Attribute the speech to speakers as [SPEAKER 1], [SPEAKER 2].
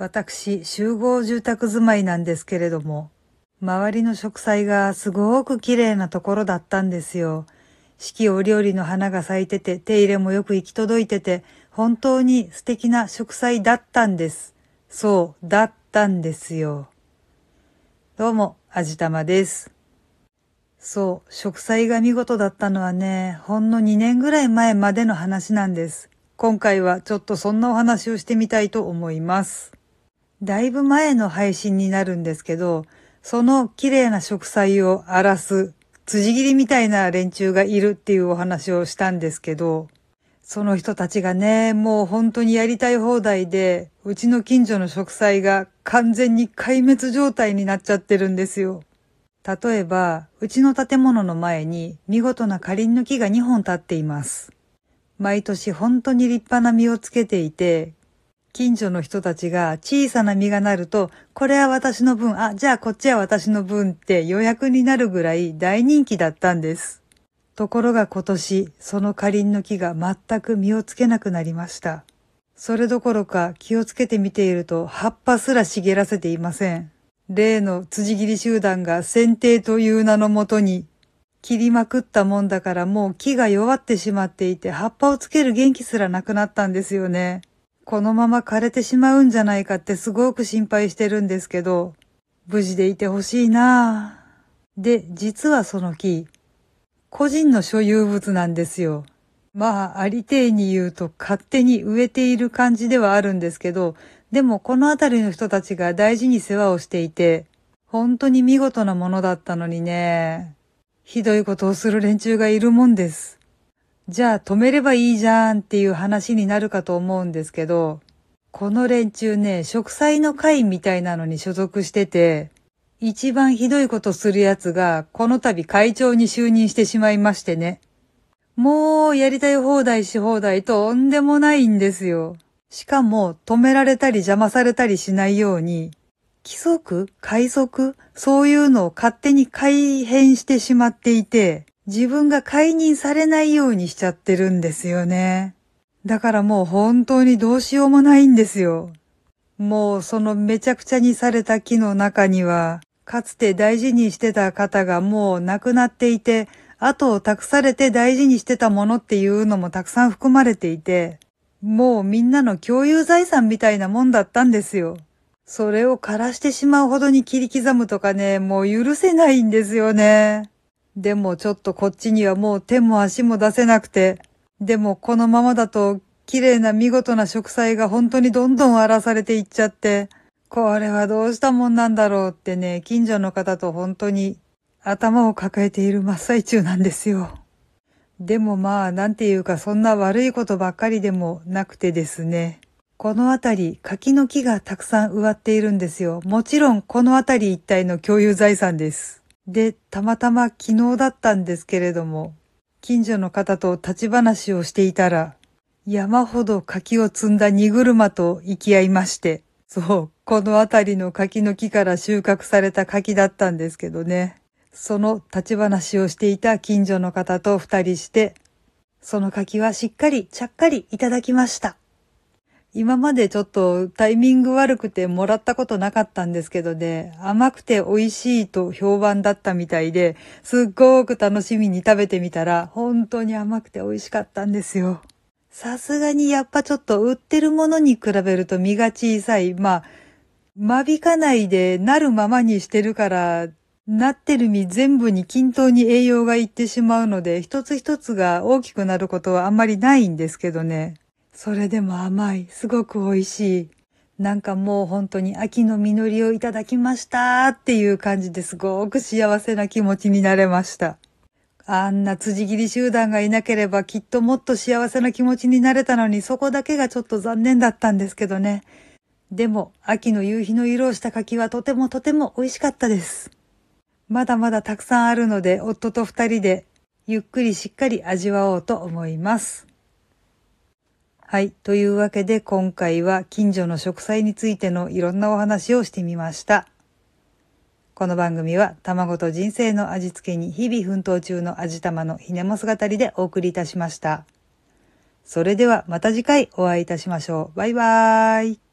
[SPEAKER 1] 私、集合住宅住まいなんですけれども、周りの植栽がすごく綺麗なところだったんですよ。四季折々の花が咲いてて、手入れもよく行き届いてて、本当に素敵な植栽だったんです。そう、だったんですよ。どうも、あじたまです。そう、植栽が見事だったのはね、ほんの2年ぐらい前までの話なんです。今回はちょっとそんなお話をしてみたいと思います。だいぶ前の配信になるんですけど、その綺麗な植栽を荒らす、辻切りみたいな連中がいるっていうお話をしたんですけど、その人たちがね、もう本当にやりたい放題で、うちの近所の植栽が完全に壊滅状態になっちゃってるんですよ。例えば、うちの建物の前に見事なカリンの木が2本立っています。毎年本当に立派な実をつけていて、近所の人たちが小さな実がなると、これは私の分、あ、じゃあこっちは私の分って予約になるぐらい大人気だったんです。ところが今年、そのかりんの木が全く実をつけなくなりました。それどころか気をつけてみていると葉っぱすら茂らせていません。例の辻切り集団が剪定という名のもとに切りまくったもんだからもう木が弱ってしまっていて葉っぱをつける元気すらなくなったんですよね。このまま枯れてしまうんじゃないかってすごく心配してるんですけど、無事でいてほしいなぁ。で、実はその木、個人の所有物なんですよ。まあ、ありていに言うと勝手に植えている感じではあるんですけど、でもこの辺りの人たちが大事に世話をしていて、本当に見事なものだったのにね、ひどいことをする連中がいるもんです。じゃあ止めればいいじゃんっていう話になるかと思うんですけど、この連中ね、植栽の会みたいなのに所属してて、一番ひどいことする奴がこの度会長に就任してしまいましてね。もうやりたい放題し放題とんでもないんですよ。しかも止められたり邪魔されたりしないように、規則？海賊そういうのを勝手に改変してしまっていて、自分が解任されないようにしちゃってるんですよね。だからもう本当にどうしようもないんですよ。もうそのめちゃくちゃにされた木の中には、かつて大事にしてた方がもう亡くなっていて、後を託されて大事にしてたものっていうのもたくさん含まれていて、もうみんなの共有財産みたいなもんだったんですよ。それを枯らしてしまうほどに切り刻むとかね、もう許せないんですよね。でもちょっとこっちにはもう手も足も出せなくて、でもこのままだと綺麗な見事な植栽が本当にどんどん荒らされていっちゃって、これはどうしたもんなんだろうってね、近所の方と本当に頭を抱えている真っ最中なんですよ。でもまあ、なんていうかそんな悪いことばっかりでもなくてですね。この辺り、柿の木がたくさん植わっているんですよ。もちろんこの辺り一帯の共有財産です。で、たまたま昨日だったんですけれども、近所の方と立ち話をしていたら、山ほど柿を積んだ荷車と行き合いまして、そう、この辺りの柿の木から収穫された柿だったんですけどね。その立ち話をしていた近所の方と二人して、その柿はしっかりちゃっかりいただきました。今までちょっとタイミング悪くてもらったことなかったんですけどね、甘くて美味しいと評判だったみたいで、すっごく楽しみに食べてみたら、本当に甘くて美味しかったんですよ。さすがにやっぱちょっと売ってるものに比べると身が小さい。まあ、間引かないでなるままにしてるから、なってる実全部に均等に栄養がいってしまうので、一つ一つが大きくなることはあんまりないんですけどね。それでも甘い。すごく美味しい。なんかもう本当に秋の実りをいただきましたっていう感じですごく幸せな気持ちになれました。あんな辻切り集団がいなければきっともっと幸せな気持ちになれたのにそこだけがちょっと残念だったんですけどね。でも秋の夕日の色をした柿はとてもとても美味しかったです。まだまだたくさんあるので夫と二人でゆっくりしっかり味わおうと思います。はい。というわけで今回は近所の植栽についてのいろんなお話をしてみました。この番組は卵と人生の味付けに日々奮闘中の味玉のひねも姿りでお送りいたしました。それではまた次回お会いいたしましょう。バイバーイ。